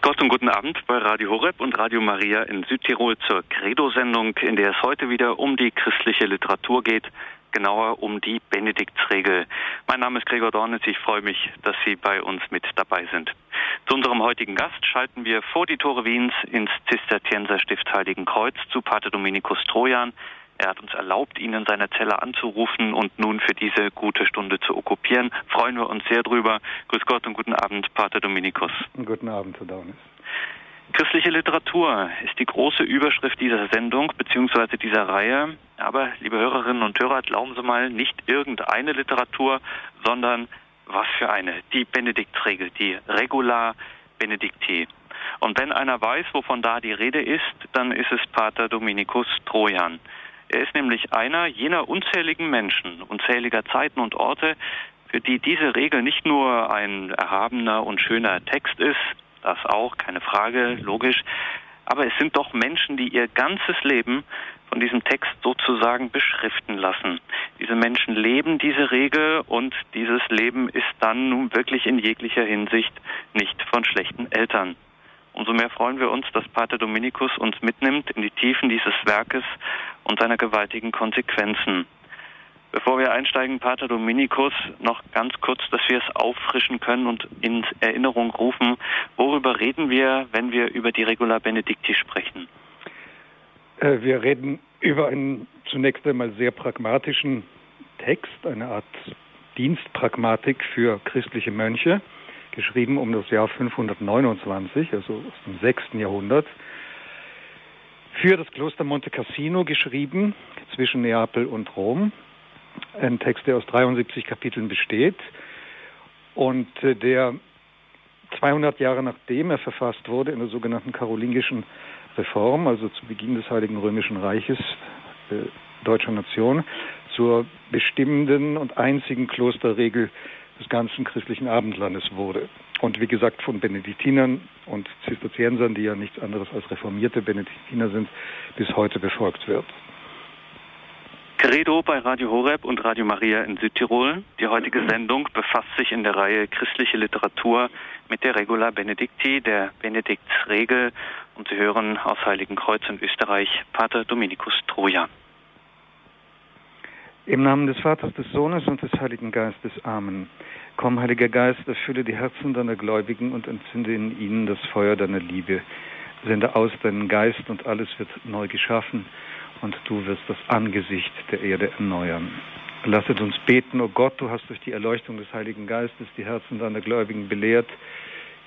Grüß Gott und guten Abend bei Radio Horeb und Radio Maria in Südtirol zur Credo-Sendung, in der es heute wieder um die christliche Literatur geht, genauer um die Benediktsregel. Mein Name ist Gregor Dornitz, ich freue mich, dass Sie bei uns mit dabei sind. Zu unserem heutigen Gast schalten wir vor die Tore Wiens ins Zisterzienserstift Heiligen Kreuz zu Pater Dominikus Trojan. Er hat uns erlaubt, ihn in seiner Zelle anzurufen und nun für diese gute Stunde zu okkupieren. Freuen wir uns sehr drüber. Grüß Gott und guten Abend, Pater Dominikus. Guten Abend, Herr Daunis. Christliche Literatur ist die große Überschrift dieser Sendung bzw. dieser Reihe. Aber, liebe Hörerinnen und Hörer, glauben Sie mal, nicht irgendeine Literatur, sondern was für eine? Die Benediktsregel, die Regula Benedicti. Und wenn einer weiß, wovon da die Rede ist, dann ist es Pater Dominikus Trojan. Er ist nämlich einer jener unzähligen Menschen, unzähliger Zeiten und Orte, für die diese Regel nicht nur ein erhabener und schöner Text ist, das auch, keine Frage, logisch, aber es sind doch Menschen, die ihr ganzes Leben von diesem Text sozusagen beschriften lassen. Diese Menschen leben diese Regel und dieses Leben ist dann nun wirklich in jeglicher Hinsicht nicht von schlechten Eltern. Umso mehr freuen wir uns, dass Pater Dominikus uns mitnimmt in die Tiefen dieses Werkes und seiner gewaltigen Konsequenzen. Bevor wir einsteigen, Pater Dominikus, noch ganz kurz, dass wir es auffrischen können und in Erinnerung rufen. Worüber reden wir, wenn wir über die Regula Benedicti sprechen? Äh, wir reden über einen zunächst einmal sehr pragmatischen Text, eine Art Dienstpragmatik für christliche Mönche geschrieben um das Jahr 529, also aus dem 6. Jahrhundert, für das Kloster Monte Cassino geschrieben, zwischen Neapel und Rom. Ein Text, der aus 73 Kapiteln besteht und äh, der 200 Jahre nachdem er verfasst wurde in der sogenannten karolingischen Reform, also zu Beginn des Heiligen Römischen Reiches äh, deutscher Nation, zur bestimmenden und einzigen Klosterregel des ganzen christlichen Abendlandes wurde. Und wie gesagt, von Benediktinern und Zisterziensern, die ja nichts anderes als reformierte Benediktiner sind, bis heute befolgt wird. Credo bei Radio Horeb und Radio Maria in Südtirol. Die heutige Sendung befasst sich in der Reihe Christliche Literatur mit der Regula Benedicti, der Benediktsregel. Und Sie hören aus Heiligenkreuz in Österreich Pater Dominikus Troja. Im Namen des Vaters, des Sohnes und des Heiligen Geistes. Amen. Komm, Heiliger Geist, erfülle die Herzen deiner Gläubigen und entzünde in ihnen das Feuer deiner Liebe. Sende aus deinen Geist und alles wird neu geschaffen und du wirst das Angesicht der Erde erneuern. Lasset uns beten, o oh Gott, du hast durch die Erleuchtung des Heiligen Geistes die Herzen deiner Gläubigen belehrt.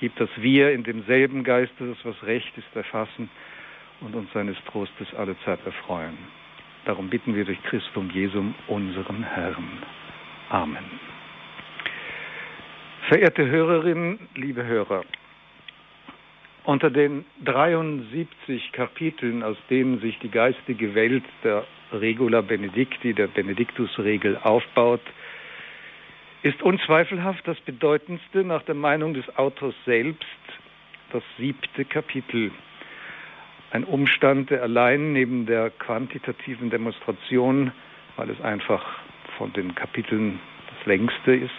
Gib, dass wir in demselben Geiste, das was recht ist, erfassen und uns seines Trostes alle Zeit erfreuen. Darum bitten wir durch Christum Jesum, unseren Herrn. Amen. Verehrte Hörerinnen, liebe Hörer, unter den 73 Kapiteln, aus denen sich die geistige Welt der Regula Benedicti, der Benediktusregel aufbaut, ist unzweifelhaft das bedeutendste nach der Meinung des Autors selbst das siebte Kapitel ein Umstand, der allein neben der quantitativen Demonstration, weil es einfach von den Kapiteln das längste ist,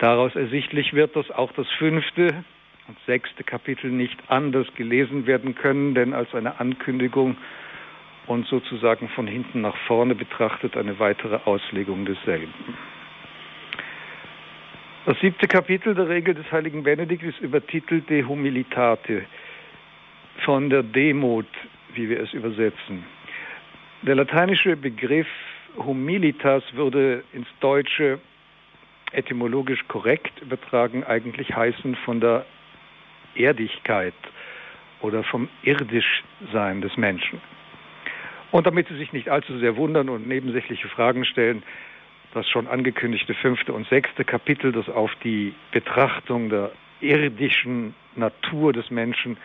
daraus ersichtlich wird, dass auch das fünfte und sechste Kapitel nicht anders gelesen werden können, denn als eine Ankündigung und sozusagen von hinten nach vorne betrachtet eine weitere Auslegung desselben. Das siebte Kapitel der Regel des heiligen Benedikt ist übertitelt De Humilitate, von der Demut, wie wir es übersetzen. Der lateinische Begriff humilitas würde ins Deutsche etymologisch korrekt übertragen eigentlich heißen von der Erdigkeit oder vom Irdischsein des Menschen. Und damit Sie sich nicht allzu sehr wundern und nebensächliche Fragen stellen, das schon angekündigte fünfte und sechste Kapitel, das auf die Betrachtung der irdischen Natur des Menschen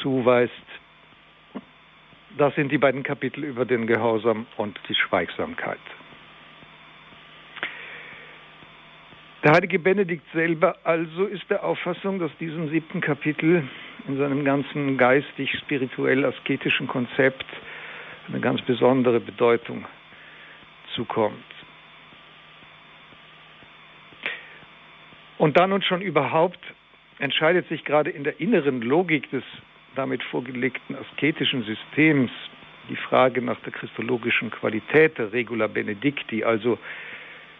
zuweist. Das sind die beiden Kapitel über den Gehorsam und die Schweigsamkeit. Der heilige Benedikt selber also ist der Auffassung, dass diesem siebten Kapitel in seinem ganzen geistig-spirituell-asketischen Konzept eine ganz besondere Bedeutung zukommt. Und dann und schon überhaupt entscheidet sich gerade in der inneren Logik des damit vorgelegten asketischen Systems die Frage nach der christologischen Qualität der Regula Benedicti, also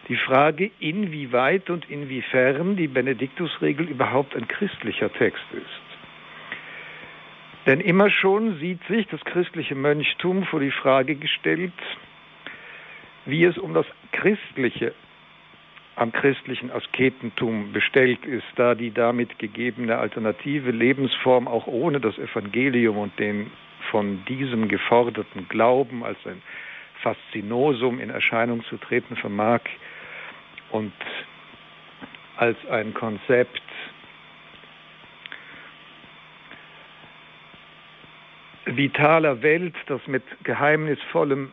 die Frage, inwieweit und inwiefern die Benediktusregel überhaupt ein christlicher Text ist. Denn immer schon sieht sich das christliche Mönchtum vor die Frage gestellt, wie es um das Christliche am christlichen Asketentum bestellt ist, da die damit gegebene alternative Lebensform auch ohne das Evangelium und den von diesem geforderten Glauben als ein Faszinosum in Erscheinung zu treten vermag und als ein Konzept vitaler Welt, das mit geheimnisvollem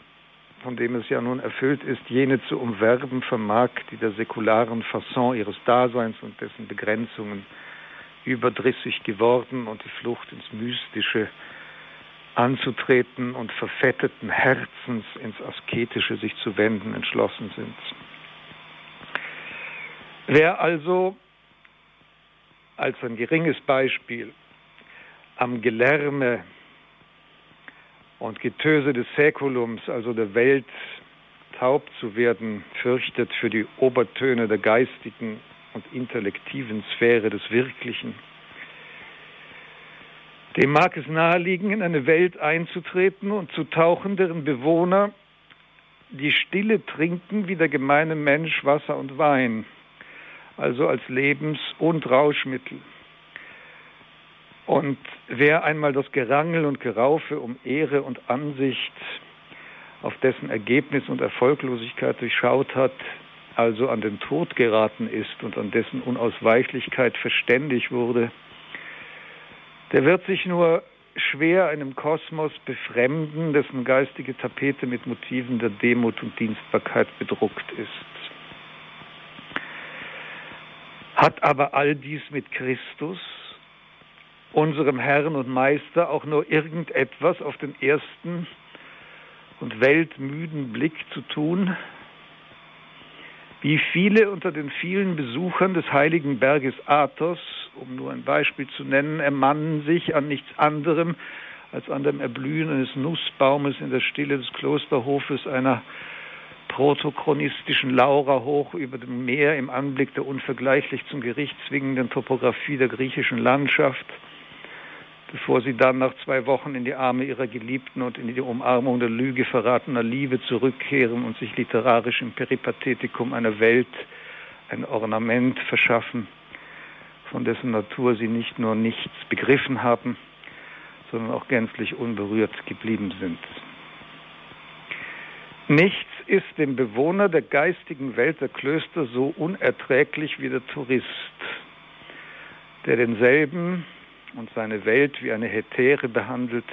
von dem es ja nun erfüllt ist, jene zu umwerben vermag, die der säkularen Fasson ihres Daseins und dessen Begrenzungen überdrissig geworden und die Flucht ins Mystische anzutreten und verfetteten Herzens ins Asketische sich zu wenden entschlossen sind. Wer also als ein geringes Beispiel am Gelärme und Getöse des Säkulums, also der Welt, taub zu werden, fürchtet für die Obertöne der geistigen und intellektiven Sphäre des Wirklichen. Dem mag es naheliegen, in eine Welt einzutreten und zu tauchen, deren Bewohner die Stille trinken wie der gemeine Mensch Wasser und Wein, also als Lebens- und Rauschmittel. Und wer einmal das Gerangel und Geraufe um Ehre und Ansicht auf dessen Ergebnis und Erfolglosigkeit durchschaut hat, also an den Tod geraten ist und an dessen Unausweichlichkeit verständig wurde, der wird sich nur schwer einem Kosmos befremden, dessen geistige Tapete mit Motiven der Demut und Dienstbarkeit bedruckt ist. Hat aber all dies mit Christus, unserem Herrn und Meister auch nur irgendetwas auf den ersten und weltmüden Blick zu tun? Wie viele unter den vielen Besuchern des heiligen Berges Athos, um nur ein Beispiel zu nennen, ermannen sich an nichts anderem als an dem Erblühen eines Nussbaumes in der Stille des Klosterhofes einer protochronistischen Laura hoch über dem Meer im Anblick der unvergleichlich zum Gericht zwingenden Topographie der griechischen Landschaft – bevor sie dann nach zwei Wochen in die Arme ihrer Geliebten und in die Umarmung der Lüge verratener Liebe zurückkehren und sich literarisch im Peripathetikum einer Welt ein Ornament verschaffen, von dessen Natur sie nicht nur nichts begriffen haben, sondern auch gänzlich unberührt geblieben sind. Nichts ist dem Bewohner der geistigen Welt der Klöster so unerträglich wie der Tourist, der denselben und seine Welt wie eine Hetäre behandelt,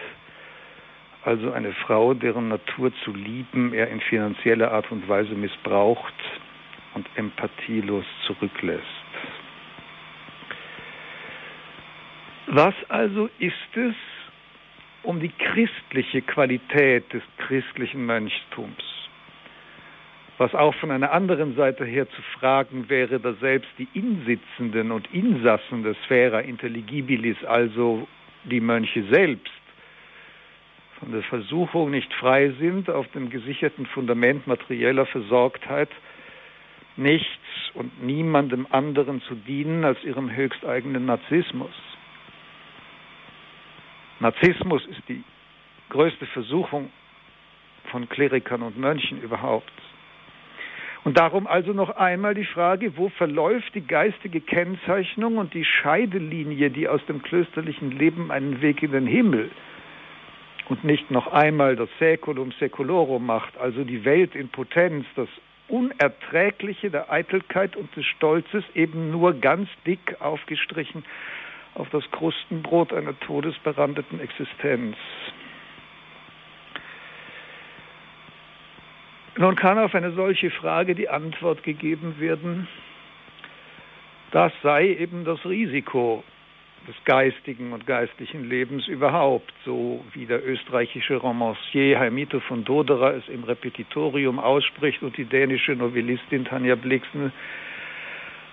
also eine Frau, deren Natur zu lieben er in finanzieller Art und Weise missbraucht und empathielos zurücklässt. Was also ist es um die christliche Qualität des christlichen Mönchtums? Was auch von einer anderen Seite her zu fragen wäre, dass selbst die Insitzenden und Insassen der Sphära Intelligibilis, also die Mönche selbst, von der Versuchung nicht frei sind, auf dem gesicherten Fundament materieller Versorgtheit nichts und niemandem anderen zu dienen als ihrem höchsteigenen Narzissmus. Narzissmus ist die größte Versuchung von Klerikern und Mönchen überhaupt. Und darum also noch einmal die Frage, wo verläuft die geistige Kennzeichnung und die Scheidelinie, die aus dem klösterlichen Leben einen Weg in den Himmel und nicht noch einmal das Säculum Säculorum macht, also die Welt in Potenz, das Unerträgliche der Eitelkeit und des Stolzes eben nur ganz dick aufgestrichen auf das Krustenbrot einer todesberandeten Existenz. Nun kann auf eine solche Frage die Antwort gegeben werden, das sei eben das Risiko des geistigen und geistlichen Lebens überhaupt, so wie der österreichische Romancier Heimito von Doderer es im Repetitorium ausspricht und die dänische Novellistin Tanja Blixen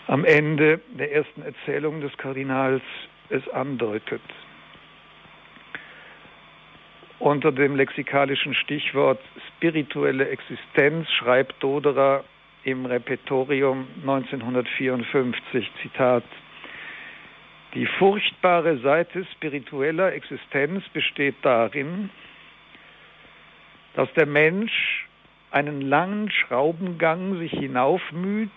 am Ende der ersten Erzählung des Kardinals es andeutet. Unter dem lexikalischen Stichwort spirituelle Existenz schreibt Doderer im Repertorium 1954, Zitat, die furchtbare Seite spiritueller Existenz besteht darin, dass der Mensch einen langen Schraubengang sich hinaufmüht,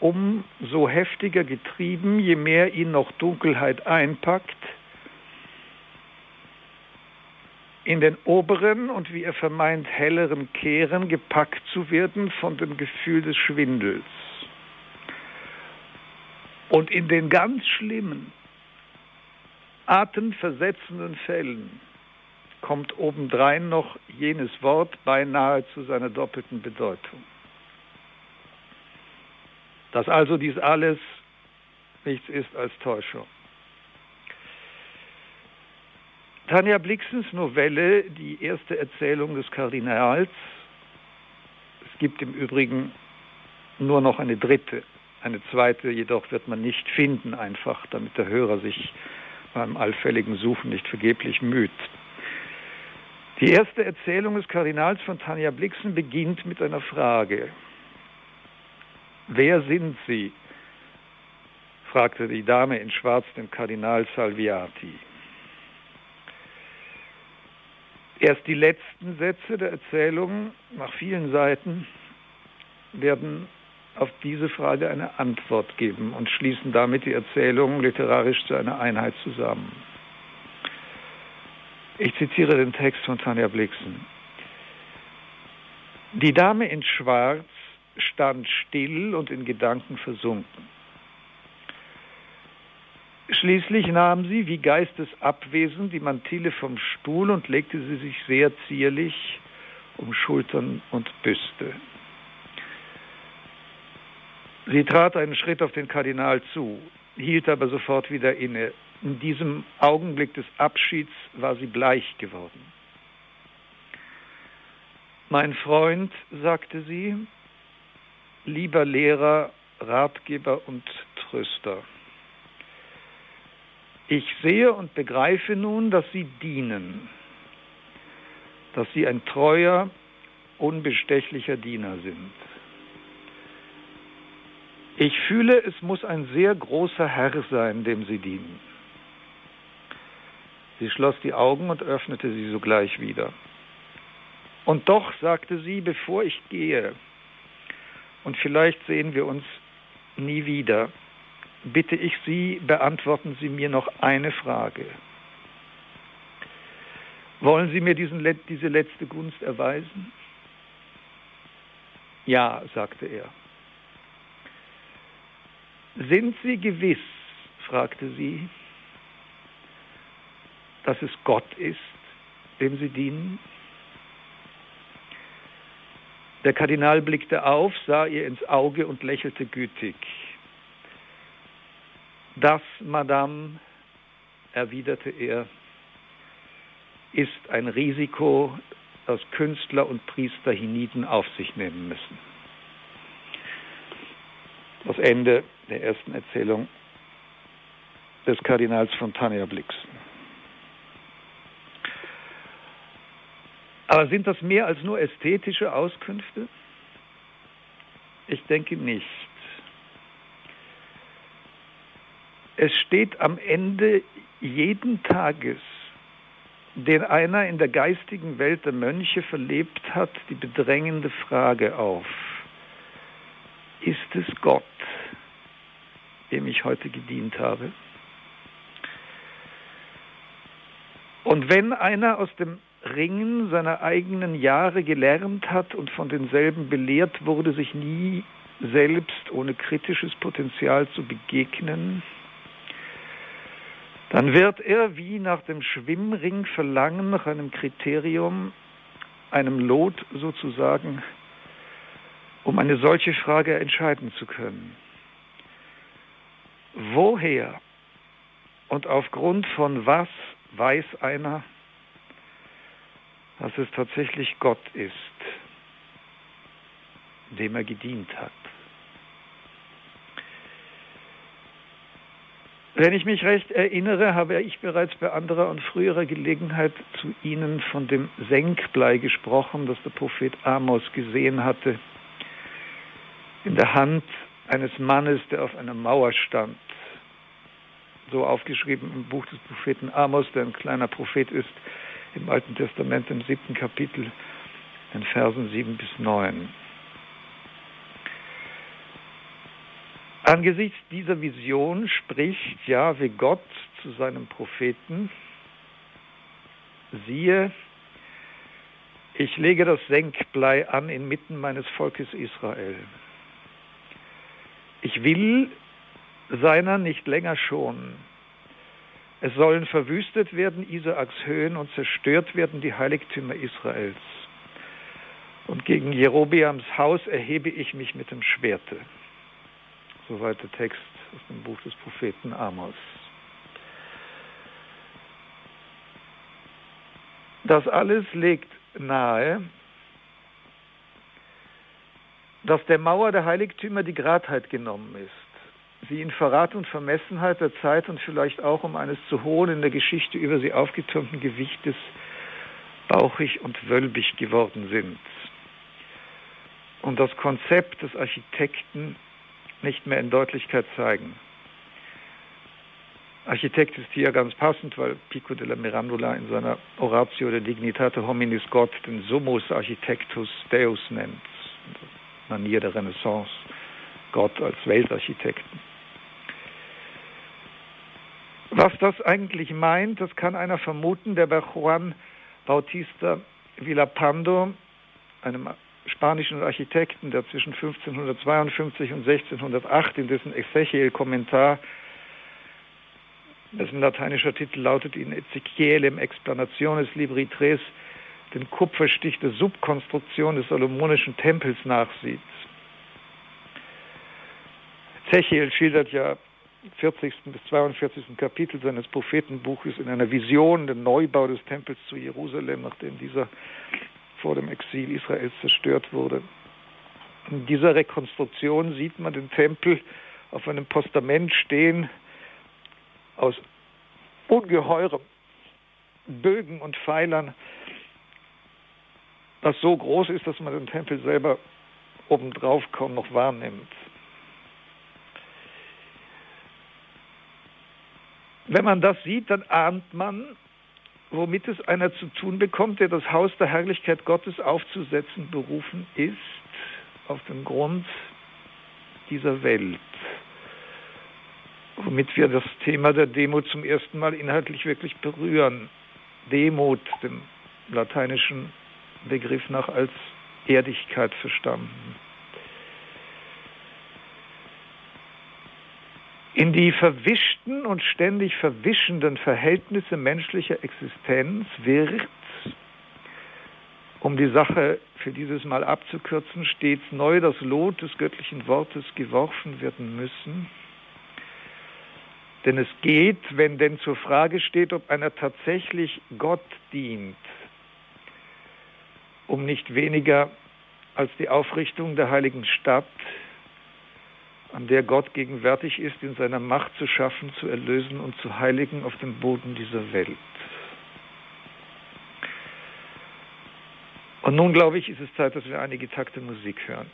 um so heftiger getrieben, je mehr ihn noch Dunkelheit einpackt, in den oberen und wie er vermeint helleren Kehren gepackt zu werden von dem Gefühl des Schwindels. Und in den ganz schlimmen, atemversetzenden Fällen kommt obendrein noch jenes Wort beinahe zu seiner doppelten Bedeutung. Dass also dies alles nichts ist als Täuschung. Tanja Blixens Novelle, die erste Erzählung des Kardinals, es gibt im Übrigen nur noch eine dritte, eine zweite jedoch wird man nicht finden, einfach damit der Hörer sich beim allfälligen Suchen nicht vergeblich müht. Die erste Erzählung des Kardinals von Tanja Blixen beginnt mit einer Frage. Wer sind Sie? fragte die Dame in Schwarz den Kardinal Salviati. Erst die letzten Sätze der Erzählung nach vielen Seiten werden auf diese Frage eine Antwort geben und schließen damit die Erzählung literarisch zu einer Einheit zusammen. Ich zitiere den Text von Tanja Blixen. Die Dame in Schwarz stand still und in Gedanken versunken. Schließlich nahm sie, wie geistesabwesend, die Mantille vom Stuhl und legte sie sich sehr zierlich um Schultern und Büste. Sie trat einen Schritt auf den Kardinal zu, hielt aber sofort wieder inne. In diesem Augenblick des Abschieds war sie bleich geworden. Mein Freund, sagte sie, lieber Lehrer, Ratgeber und Tröster. Ich sehe und begreife nun, dass Sie dienen, dass Sie ein treuer, unbestechlicher Diener sind. Ich fühle, es muss ein sehr großer Herr sein, dem Sie dienen. Sie schloss die Augen und öffnete sie sogleich wieder. Und doch, sagte sie, bevor ich gehe, und vielleicht sehen wir uns nie wieder, bitte ich Sie, beantworten Sie mir noch eine Frage. Wollen Sie mir diesen, diese letzte Gunst erweisen? Ja, sagte er. Sind Sie gewiss, fragte sie, dass es Gott ist, dem Sie dienen? Der Kardinal blickte auf, sah ihr ins Auge und lächelte gütig. Das, Madame, erwiderte er, ist ein Risiko, das Künstler und Priester hienieden auf sich nehmen müssen. Das Ende der ersten Erzählung des Kardinals von Tanja Blixen. Aber sind das mehr als nur ästhetische Auskünfte? Ich denke nicht. Es steht am Ende jeden Tages, den einer in der geistigen Welt der Mönche verlebt hat, die bedrängende Frage auf. Ist es Gott, dem ich heute gedient habe? Und wenn einer aus dem Ringen seiner eigenen Jahre gelernt hat und von denselben belehrt wurde, sich nie selbst ohne kritisches Potenzial zu begegnen, dann wird er wie nach dem Schwimmring verlangen nach einem Kriterium, einem Lot sozusagen, um eine solche Frage entscheiden zu können. Woher und aufgrund von was weiß einer, dass es tatsächlich Gott ist, dem er gedient hat? Wenn ich mich recht erinnere, habe ich bereits bei anderer und früherer Gelegenheit zu Ihnen von dem Senkblei gesprochen, das der Prophet Amos gesehen hatte, in der Hand eines Mannes, der auf einer Mauer stand. So aufgeschrieben im Buch des Propheten Amos, der ein kleiner Prophet ist, im Alten Testament im siebten Kapitel, in Versen sieben bis neun. Angesichts dieser Vision spricht Jahwe Gott zu seinem Propheten, siehe, ich lege das Senkblei an inmitten meines Volkes Israel. Ich will seiner nicht länger schonen. Es sollen verwüstet werden Isaaks Höhen und zerstört werden die Heiligtümer Israels. Und gegen Jerobeams Haus erhebe ich mich mit dem Schwerte. Soweit der Text aus dem Buch des Propheten Amos. Das alles legt nahe, dass der Mauer der Heiligtümer die Gradheit genommen ist, sie in Verrat und Vermessenheit der Zeit und vielleicht auch um eines zu hohen in der Geschichte über sie aufgetürmten Gewichtes bauchig und wölbig geworden sind. Und das Konzept des Architekten nicht mehr in Deutlichkeit zeigen. Architekt ist hier ganz passend, weil Pico della Mirandola in seiner Oratio de Dignitate Hominis Gott den Summus Architectus Deus nennt, Manier der Renaissance, Gott als Weltarchitekten. Was das eigentlich meint, das kann einer vermuten, der bei Juan Bautista Villapando, einem spanischen Architekten, der zwischen 1552 und 1608 in dessen Ezechiel-Kommentar, dessen lateinischer Titel lautet in Ezechielem Explanationes Libri Tres, den Kupferstich der Subkonstruktion des salomonischen Tempels nachsieht. Ezechiel schildert ja 40. bis 42. Kapitel seines Prophetenbuches in einer Vision den Neubau des Tempels zu Jerusalem, nachdem dieser vor dem Exil Israels zerstört wurde. In dieser Rekonstruktion sieht man den Tempel auf einem Postament stehen aus ungeheuren Bögen und Pfeilern, das so groß ist, dass man den Tempel selber obendrauf kaum noch wahrnimmt. Wenn man das sieht, dann ahnt man, womit es einer zu tun bekommt, der das Haus der Herrlichkeit Gottes aufzusetzen berufen ist, auf dem Grund dieser Welt. Womit wir das Thema der Demut zum ersten Mal inhaltlich wirklich berühren. Demut, dem lateinischen Begriff nach als Erdigkeit verstanden. In die verwischten und ständig verwischenden Verhältnisse menschlicher Existenz wird, um die Sache für dieses Mal abzukürzen, stets neu das Lot des göttlichen Wortes geworfen werden müssen. Denn es geht, wenn denn zur Frage steht, ob einer tatsächlich Gott dient, um nicht weniger als die Aufrichtung der heiligen Stadt, an der Gott gegenwärtig ist, in seiner Macht zu schaffen, zu erlösen und zu heiligen auf dem Boden dieser Welt. Und nun, glaube ich, ist es Zeit, dass wir einige Takte Musik hören.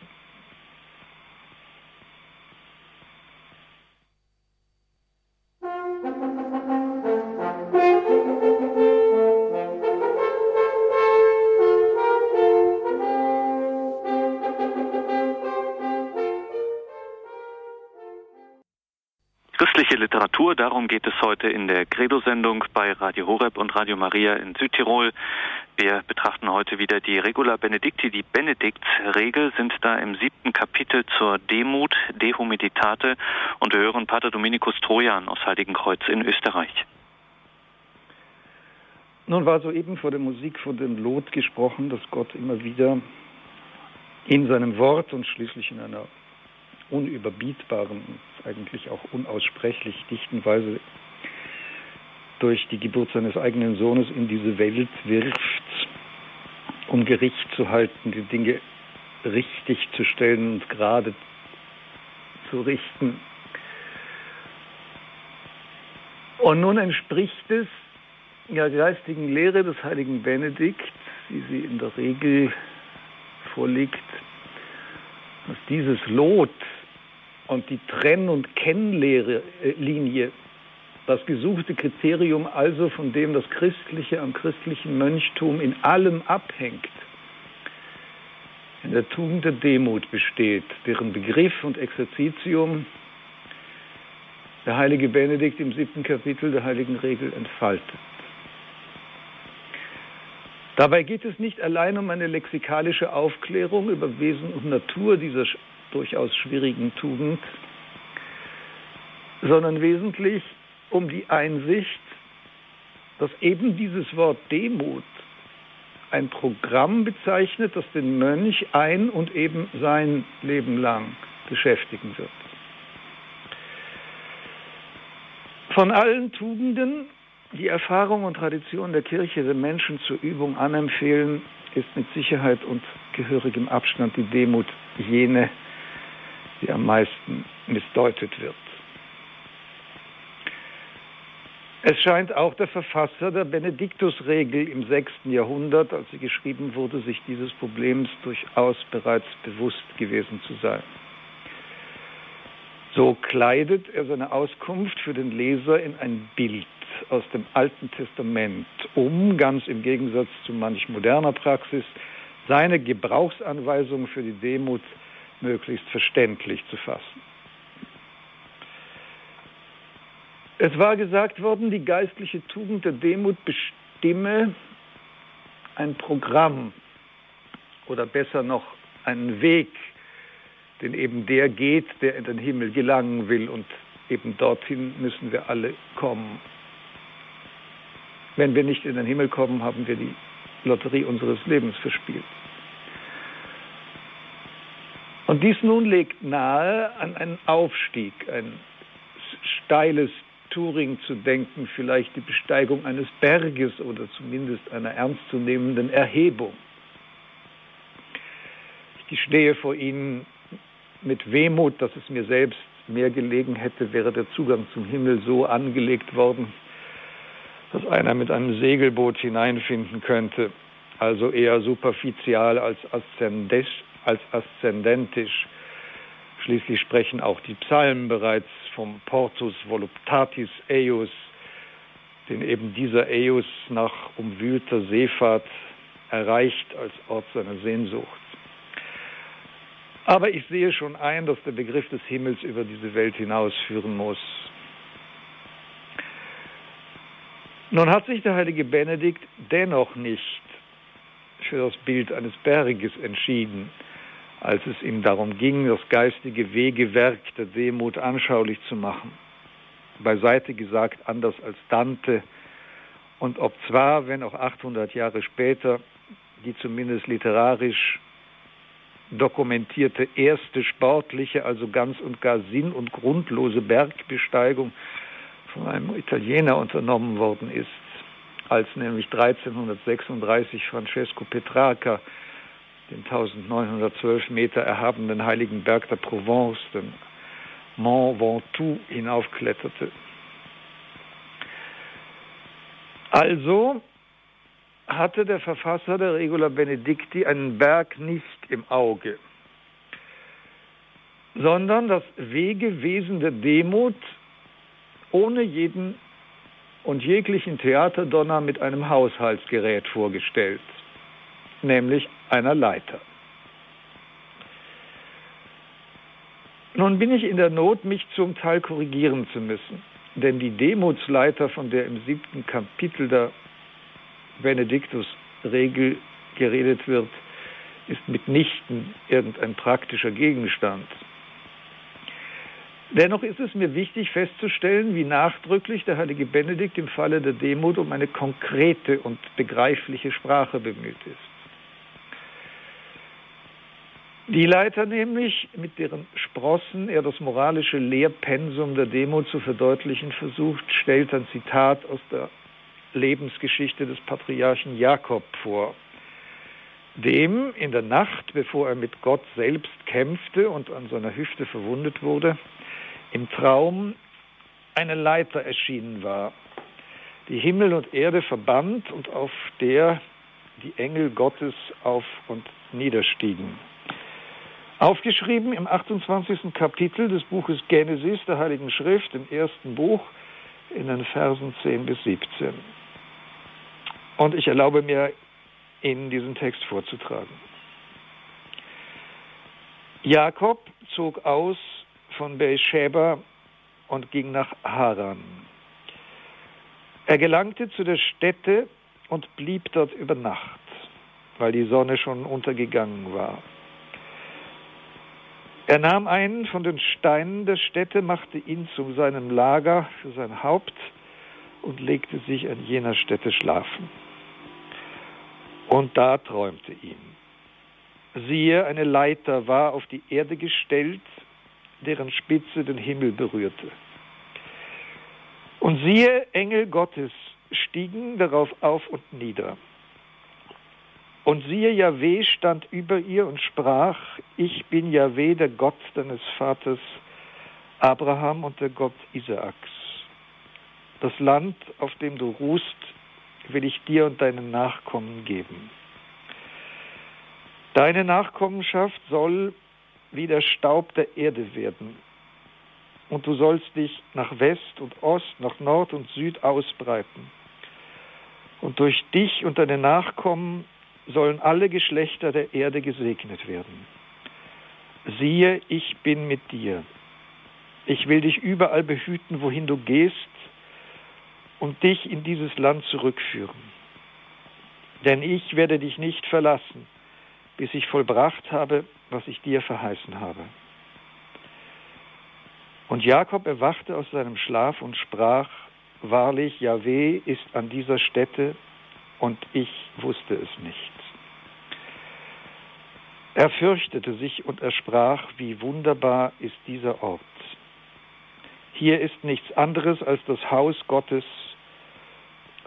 Darum geht es heute in der Credo-Sendung bei Radio Horeb und Radio Maria in Südtirol. Wir betrachten heute wieder die Regula Benedicti. Die Benediktsregel sind da im siebten Kapitel zur Demut, Dehumiditate und wir hören Pater Dominikus Trojan aus Heiligenkreuz in Österreich. Nun war soeben vor der Musik von dem Lot gesprochen, dass Gott immer wieder in seinem Wort und schließlich in einer unüberbietbaren, eigentlich auch unaussprechlich dichten Weise durch die Geburt seines eigenen Sohnes in diese Welt wirft, um Gericht zu halten, die Dinge richtig zu stellen und gerade zu richten. Und nun entspricht es der geistigen Lehre des heiligen Benedikt, wie sie in der Regel vorliegt, dass dieses Lot und die Trenn- und Kennlinie das gesuchte Kriterium also, von dem das Christliche am christlichen Mönchtum in allem abhängt, in der Tugend der Demut besteht, deren Begriff und Exerzitium der heilige Benedikt im siebten Kapitel der heiligen Regel entfaltet. Dabei geht es nicht allein um eine lexikalische Aufklärung über Wesen und Natur dieser durchaus schwierigen Tugend, sondern wesentlich um die Einsicht, dass eben dieses Wort Demut ein Programm bezeichnet, das den Mönch ein und eben sein Leben lang beschäftigen wird. Von allen Tugenden, die Erfahrung und Tradition der Kirche den Menschen zur Übung anempfehlen, ist mit Sicherheit und gehörigem Abstand die Demut jene, die am meisten missdeutet wird. Es scheint auch der Verfasser der Benediktusregel im 6. Jahrhundert, als sie geschrieben wurde, sich dieses Problems durchaus bereits bewusst gewesen zu sein. So kleidet er seine Auskunft für den Leser in ein Bild aus dem Alten Testament, um, ganz im Gegensatz zu manch moderner Praxis, seine Gebrauchsanweisung für die Demut möglichst verständlich zu fassen. Es war gesagt worden, die geistliche Tugend der Demut bestimme ein Programm oder besser noch einen Weg, den eben der geht, der in den Himmel gelangen will und eben dorthin müssen wir alle kommen. Wenn wir nicht in den Himmel kommen, haben wir die Lotterie unseres Lebens verspielt. Und dies nun legt nahe an einen Aufstieg, ein steiles Turing zu denken, vielleicht die Besteigung eines Berges oder zumindest einer ernstzunehmenden Erhebung. Ich stehe vor Ihnen mit Wehmut, dass es mir selbst mehr gelegen hätte, wäre der Zugang zum Himmel so angelegt worden, dass einer mit einem Segelboot hineinfinden könnte, also eher superficial als, als aszendentisch. Schließlich sprechen auch die Psalmen bereits vom Portus voluptatis eius, den eben dieser Eius nach umwühlter Seefahrt erreicht als Ort seiner Sehnsucht. Aber ich sehe schon ein, dass der Begriff des Himmels über diese Welt hinausführen muss. Nun hat sich der heilige Benedikt dennoch nicht für das Bild eines Berges entschieden, als es ihm darum ging, das geistige Wegewerk der Demut anschaulich zu machen. Beiseite gesagt anders als Dante und ob zwar, wenn auch 800 Jahre später, die zumindest literarisch dokumentierte erste sportliche, also ganz und gar sinn- und grundlose Bergbesteigung von einem Italiener unternommen worden ist, als nämlich 1336 Francesco Petrarca den 1912 Meter erhabenen heiligen Berg der Provence, den Mont Ventoux, hinaufkletterte. Also hatte der Verfasser der Regula Benedicti einen Berg nicht im Auge, sondern das Wegewesen der Demut ohne jeden und jeglichen Theaterdonner mit einem Haushaltsgerät vorgestellt, nämlich einer Leiter. Nun bin ich in der Not, mich zum Teil korrigieren zu müssen, denn die Demutsleiter, von der im siebten Kapitel der Benediktus-Regel geredet wird, ist mitnichten irgendein praktischer Gegenstand. Dennoch ist es mir wichtig festzustellen, wie nachdrücklich der heilige Benedikt im Falle der Demut um eine konkrete und begreifliche Sprache bemüht ist. Die Leiter nämlich, mit deren Sprossen er das moralische Lehrpensum der Demut zu verdeutlichen versucht, stellt ein Zitat aus der Lebensgeschichte des Patriarchen Jakob vor, dem in der Nacht, bevor er mit Gott selbst kämpfte und an seiner Hüfte verwundet wurde, im Traum eine Leiter erschienen war, die Himmel und Erde verband und auf der die Engel Gottes auf und niederstiegen. Aufgeschrieben im 28. Kapitel des Buches Genesis der Heiligen Schrift, im ersten Buch, in den Versen 10 bis 17. Und ich erlaube mir, Ihnen diesen Text vorzutragen. Jakob zog aus von Beersheba und ging nach Haran. Er gelangte zu der Stätte und blieb dort über Nacht, weil die Sonne schon untergegangen war. Er nahm einen von den Steinen der Stätte, machte ihn zu seinem Lager für sein Haupt und legte sich an jener Stätte schlafen. Und da träumte ihm. Siehe, eine Leiter war auf die Erde gestellt, deren Spitze den Himmel berührte. Und siehe, Engel Gottes stiegen darauf auf und nieder. Und siehe, Jahweh stand über ihr und sprach, ich bin Jahweh, der Gott deines Vaters Abraham und der Gott Isaaks. Das Land, auf dem du ruhst, will ich dir und deinen Nachkommen geben. Deine Nachkommenschaft soll wie der Staub der Erde werden und du sollst dich nach West und Ost, nach Nord und Süd ausbreiten. Und durch dich und deine Nachkommen sollen alle Geschlechter der Erde gesegnet werden. Siehe, ich bin mit dir. Ich will dich überall behüten, wohin du gehst, und dich in dieses Land zurückführen. Denn ich werde dich nicht verlassen, bis ich vollbracht habe, was ich dir verheißen habe. Und Jakob erwachte aus seinem Schlaf und sprach, Wahrlich, Jahweh ist an dieser Stätte und ich wusste es nicht. Er fürchtete sich und er sprach, wie wunderbar ist dieser Ort. Hier ist nichts anderes als das Haus Gottes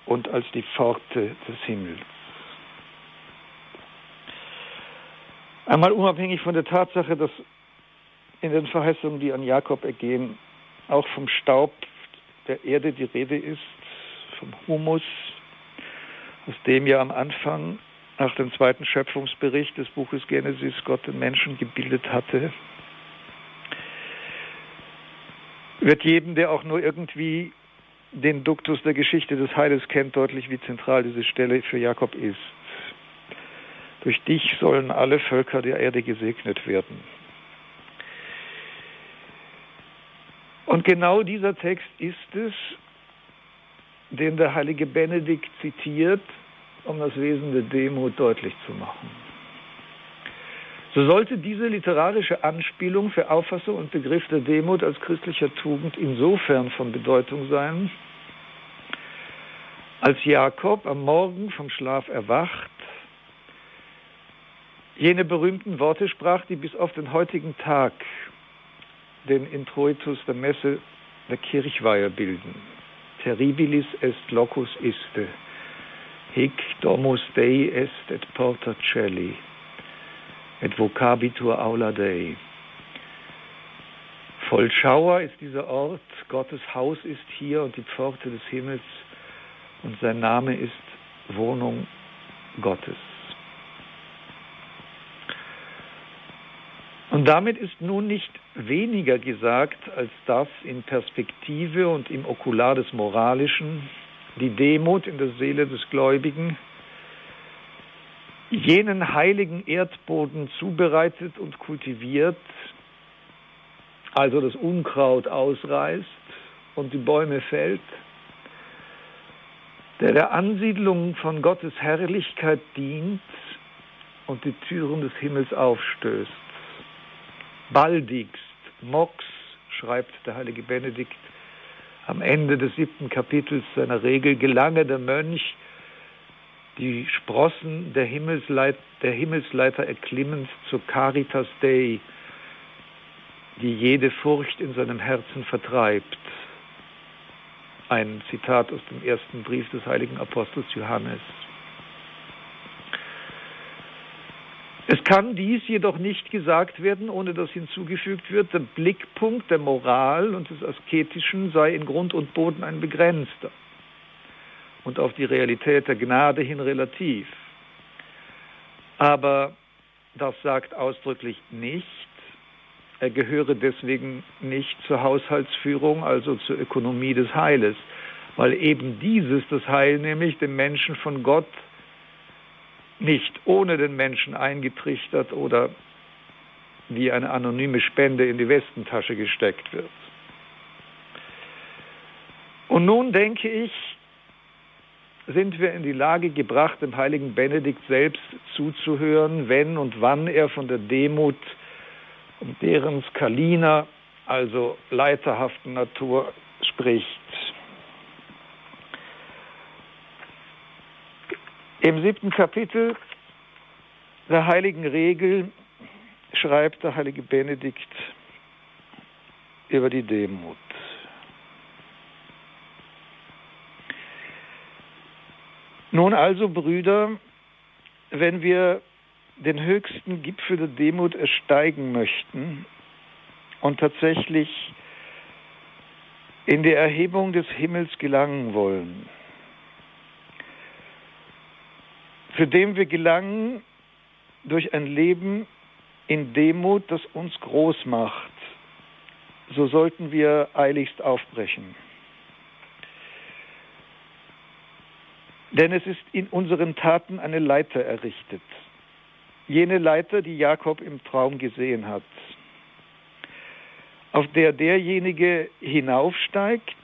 und als die Pforte des Himmels. Einmal unabhängig von der Tatsache, dass in den Verheißungen, die an Jakob ergehen, auch vom Staub der Erde die Rede ist, vom Humus, aus dem ja am Anfang nach dem zweiten Schöpfungsbericht des Buches Genesis Gott den Menschen gebildet hatte, wird jedem, der auch nur irgendwie den Duktus der Geschichte des Heiles kennt, deutlich, wie zentral diese Stelle für Jakob ist. Durch dich sollen alle Völker der Erde gesegnet werden. Und genau dieser Text ist es, den der heilige Benedikt zitiert, um das Wesen der Demut deutlich zu machen. So sollte diese literarische Anspielung für Auffassung und Begriff der Demut als christlicher Tugend insofern von Bedeutung sein, als Jakob am Morgen vom Schlaf erwacht, jene berühmten Worte sprach, die bis auf den heutigen Tag den Introitus der Messe der Kirchweihe bilden. Terribilis est locus iste, hic domus Dei est et porta celi, et vocabitur aula Dei. Voll Schauer ist dieser Ort, Gottes Haus ist hier und die Pforte des Himmels und sein Name ist Wohnung Gottes. Und damit ist nun nicht weniger gesagt als das in Perspektive und im Okular des Moralischen, die Demut in der Seele des Gläubigen, jenen heiligen Erdboden zubereitet und kultiviert, also das Unkraut ausreißt und die Bäume fällt, der der Ansiedlung von Gottes Herrlichkeit dient und die Türen des Himmels aufstößt baldigst, mox, schreibt der heilige Benedikt am Ende des siebten Kapitels seiner Regel, gelange der Mönch, die Sprossen der, Himmelsleit der Himmelsleiter erklimmend zur Caritas Dei, die jede Furcht in seinem Herzen vertreibt. Ein Zitat aus dem ersten Brief des heiligen Apostels Johannes. Es kann dies jedoch nicht gesagt werden, ohne dass hinzugefügt wird, der Blickpunkt der Moral und des Asketischen sei in Grund und Boden ein begrenzter und auf die Realität der Gnade hin relativ. Aber das sagt ausdrücklich nicht, er gehöre deswegen nicht zur Haushaltsführung, also zur Ökonomie des Heiles, weil eben dieses, das Heil nämlich dem Menschen von Gott nicht ohne den Menschen eingetrichtert oder wie eine anonyme Spende in die Westentasche gesteckt wird. Und nun denke ich, sind wir in die Lage gebracht, dem heiligen Benedikt selbst zuzuhören, wenn und wann er von der Demut und deren Skalina, also leiterhaften Natur, spricht. Im siebten Kapitel der heiligen Regel schreibt der heilige Benedikt über die Demut. Nun also, Brüder, wenn wir den höchsten Gipfel der Demut ersteigen möchten und tatsächlich in die Erhebung des Himmels gelangen wollen, für den wir gelangen durch ein Leben in Demut, das uns groß macht, so sollten wir eiligst aufbrechen. Denn es ist in unseren Taten eine Leiter errichtet. Jene Leiter, die Jakob im Traum gesehen hat, auf der derjenige hinaufsteigt,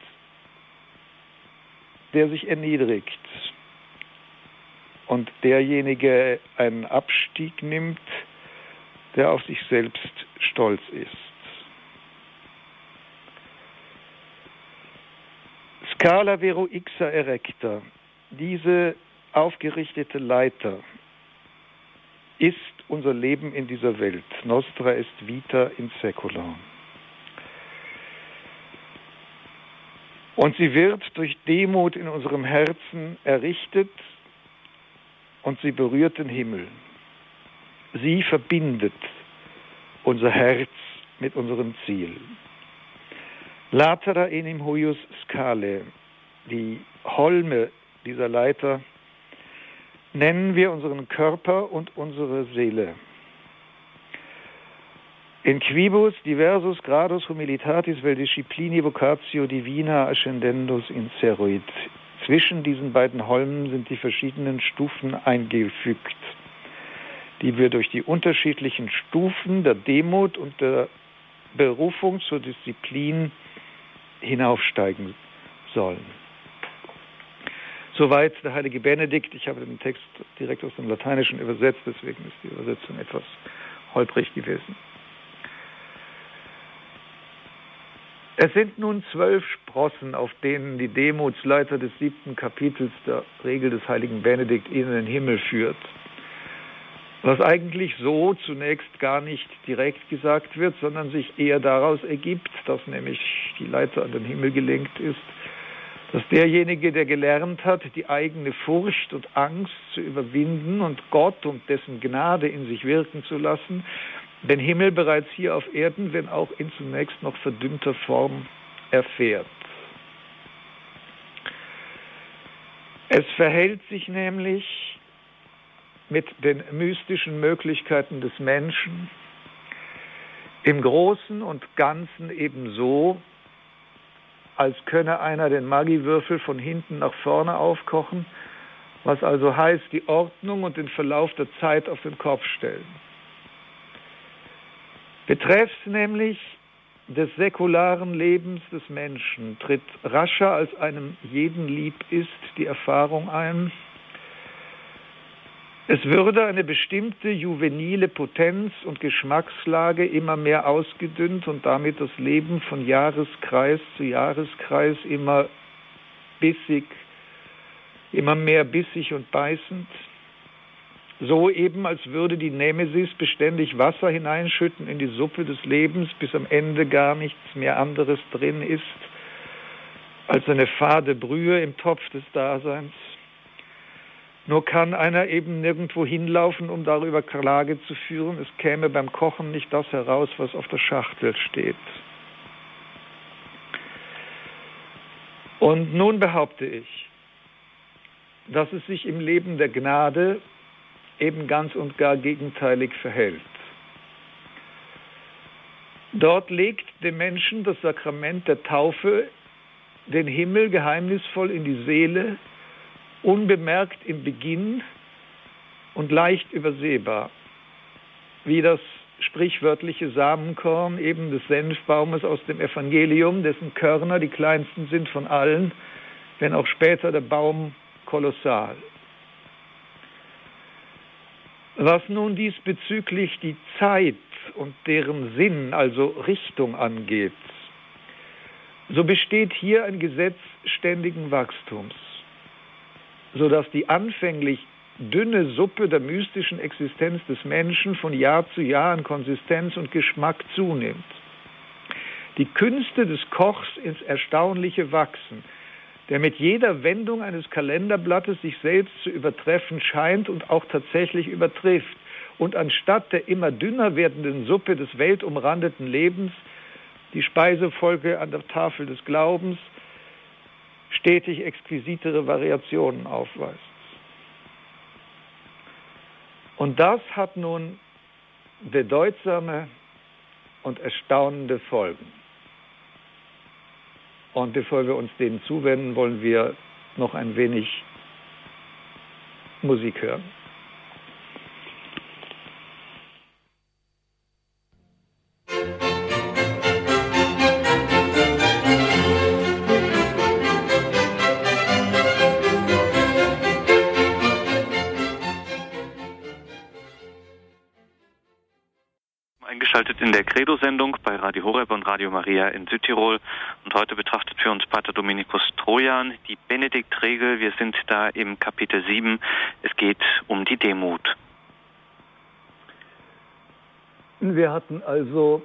der sich erniedrigt und derjenige einen Abstieg nimmt, der auf sich selbst stolz ist. Scala vero ixa erecta, diese aufgerichtete Leiter ist unser Leben in dieser Welt. Nostra est vita in secula. Und sie wird durch Demut in unserem Herzen errichtet und sie berührt den Himmel. Sie verbindet unser Herz mit unserem Ziel. Latera enim huius scale, die Holme dieser Leiter, nennen wir unseren Körper und unsere Seele. In quibus diversus gradus humilitatis vel disciplini vocatio divina ascendendus inseruit. Zwischen diesen beiden Holmen sind die verschiedenen Stufen eingefügt, die wir durch die unterschiedlichen Stufen der Demut und der Berufung zur Disziplin hinaufsteigen sollen. Soweit der heilige Benedikt. Ich habe den Text direkt aus dem Lateinischen übersetzt, deswegen ist die Übersetzung etwas holprig gewesen. Es sind nun zwölf Sprossen, auf denen die Demutsleiter des siebten Kapitels der Regel des heiligen Benedikt in den Himmel führt. Was eigentlich so zunächst gar nicht direkt gesagt wird, sondern sich eher daraus ergibt, dass nämlich die Leiter an den Himmel gelenkt ist dass derjenige, der gelernt hat, die eigene Furcht und Angst zu überwinden und Gott und dessen Gnade in sich wirken zu lassen, den Himmel bereits hier auf Erden, wenn auch in zunächst noch verdünnter Form, erfährt. Es verhält sich nämlich mit den mystischen Möglichkeiten des Menschen im Großen und Ganzen ebenso, als könne einer den Magiewürfel von hinten nach vorne aufkochen, was also heißt, die Ordnung und den Verlauf der Zeit auf den Kopf stellen. Betreffs nämlich des säkularen Lebens des Menschen tritt rascher als einem jeden lieb ist die Erfahrung ein, es würde eine bestimmte juvenile Potenz und Geschmackslage immer mehr ausgedünnt und damit das Leben von Jahreskreis zu Jahreskreis immer bissig, immer mehr bissig und beißend. So eben, als würde die Nemesis beständig Wasser hineinschütten in die Suppe des Lebens, bis am Ende gar nichts mehr anderes drin ist als eine fade Brühe im Topf des Daseins. Nur kann einer eben nirgendwo hinlaufen, um darüber Klage zu führen. Es käme beim Kochen nicht das heraus, was auf der Schachtel steht. Und nun behaupte ich, dass es sich im Leben der Gnade eben ganz und gar gegenteilig verhält. Dort legt dem Menschen das Sakrament der Taufe den Himmel geheimnisvoll in die Seele, unbemerkt im Beginn und leicht übersehbar, wie das sprichwörtliche Samenkorn eben des Senfbaumes aus dem Evangelium, dessen Körner die kleinsten sind von allen, wenn auch später der Baum kolossal. Was nun diesbezüglich die Zeit und deren Sinn, also Richtung angeht, so besteht hier ein Gesetz ständigen Wachstums, sodass die anfänglich dünne Suppe der mystischen Existenz des Menschen von Jahr zu Jahr an Konsistenz und Geschmack zunimmt. Die Künste des Kochs ins Erstaunliche wachsen, der mit jeder Wendung eines Kalenderblattes sich selbst zu übertreffen scheint und auch tatsächlich übertrifft und anstatt der immer dünner werdenden Suppe des weltumrandeten Lebens die Speisefolge an der Tafel des Glaubens stetig exquisitere Variationen aufweist. Und das hat nun bedeutsame und erstaunende Folgen. Und bevor wir uns denen zuwenden, wollen wir noch ein wenig Musik hören. In der Credo-Sendung bei Radio Horeb und Radio Maria in Südtirol. Und heute betrachtet für uns Pater Dominikus Trojan die Benediktregel. Wir sind da im Kapitel 7. Es geht um die Demut. Wir hatten also,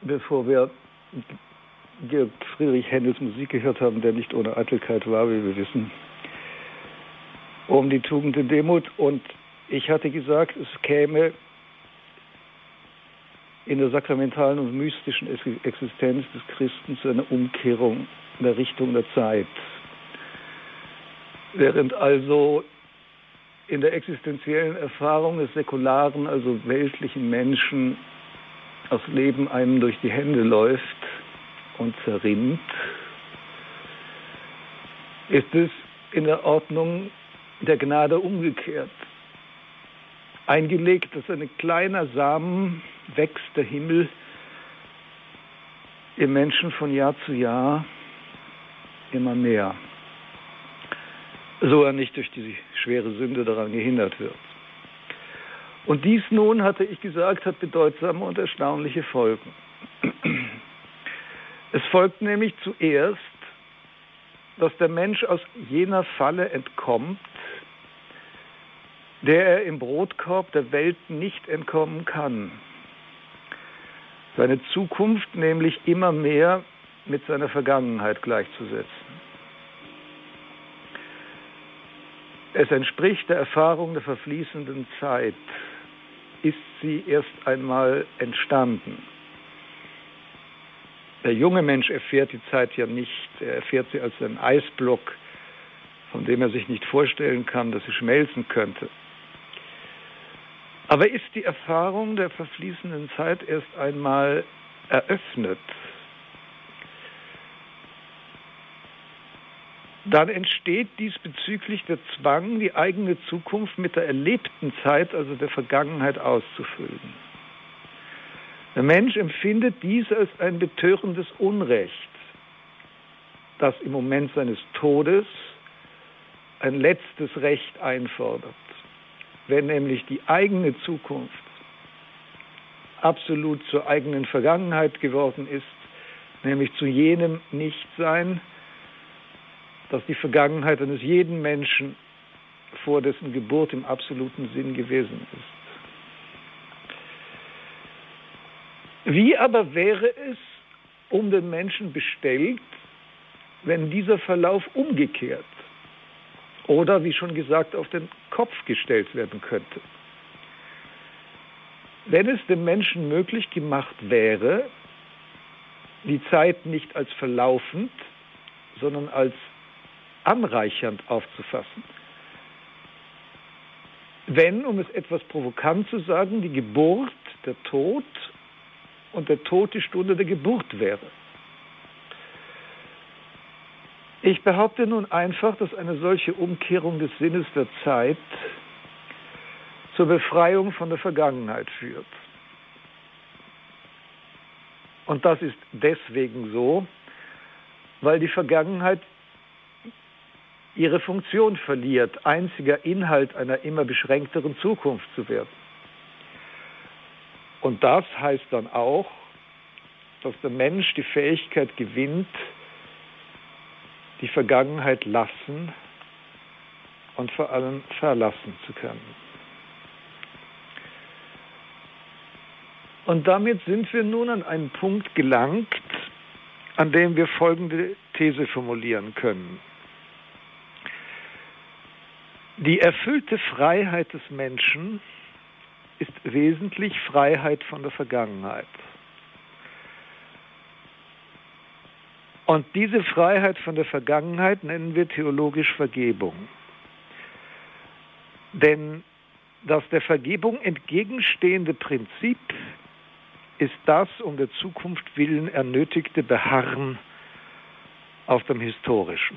bevor wir Friedrich Händels Musik gehört haben, der nicht ohne Eitelkeit war, wie wir wissen, um die Tugend der Demut. Und ich hatte gesagt, es käme in der sakramentalen und mystischen Existenz des Christen zu einer Umkehrung in der Richtung der Zeit. Während also in der existenziellen Erfahrung des säkularen, also weltlichen Menschen das Leben einem durch die Hände läuft und zerrinnt, ist es in der Ordnung der Gnade umgekehrt. Eingelegt, dass ein kleiner Samen wächst der Himmel im Menschen von Jahr zu Jahr immer mehr, so er nicht durch die schwere Sünde daran gehindert wird. Und dies nun, hatte ich gesagt, hat bedeutsame und erstaunliche Folgen. Es folgt nämlich zuerst, dass der Mensch aus jener Falle entkommt, der er im Brotkorb der Welt nicht entkommen kann seine Zukunft nämlich immer mehr mit seiner Vergangenheit gleichzusetzen. Es entspricht der Erfahrung der verfließenden Zeit, ist sie erst einmal entstanden. Der junge Mensch erfährt die Zeit ja nicht, er erfährt sie als einen Eisblock, von dem er sich nicht vorstellen kann, dass sie schmelzen könnte. Aber ist die Erfahrung der verfließenden Zeit erst einmal eröffnet, dann entsteht diesbezüglich der Zwang, die eigene Zukunft mit der erlebten Zeit, also der Vergangenheit, auszufüllen. Der Mensch empfindet dies als ein betörendes Unrecht, das im Moment seines Todes ein letztes Recht einfordert wenn nämlich die eigene Zukunft absolut zur eigenen Vergangenheit geworden ist, nämlich zu jenem Nichtsein, das die Vergangenheit eines jeden Menschen vor dessen Geburt im absoluten Sinn gewesen ist. Wie aber wäre es um den Menschen bestellt, wenn dieser Verlauf umgekehrt oder, wie schon gesagt, auf den Kopf gestellt werden könnte. Wenn es dem Menschen möglich gemacht wäre, die Zeit nicht als verlaufend, sondern als anreichernd aufzufassen, wenn, um es etwas provokant zu sagen, die Geburt, der Tod und der Tod die Stunde der Geburt wäre. Ich behaupte nun einfach, dass eine solche Umkehrung des Sinnes der Zeit zur Befreiung von der Vergangenheit führt. Und das ist deswegen so, weil die Vergangenheit ihre Funktion verliert, einziger Inhalt einer immer beschränkteren Zukunft zu werden. Und das heißt dann auch, dass der Mensch die Fähigkeit gewinnt, die Vergangenheit lassen und vor allem verlassen zu können. Und damit sind wir nun an einen Punkt gelangt, an dem wir folgende These formulieren können. Die erfüllte Freiheit des Menschen ist wesentlich Freiheit von der Vergangenheit. Und diese Freiheit von der Vergangenheit nennen wir theologisch Vergebung. Denn das der Vergebung entgegenstehende Prinzip ist das um der Zukunft willen ernötigte Beharren auf dem Historischen.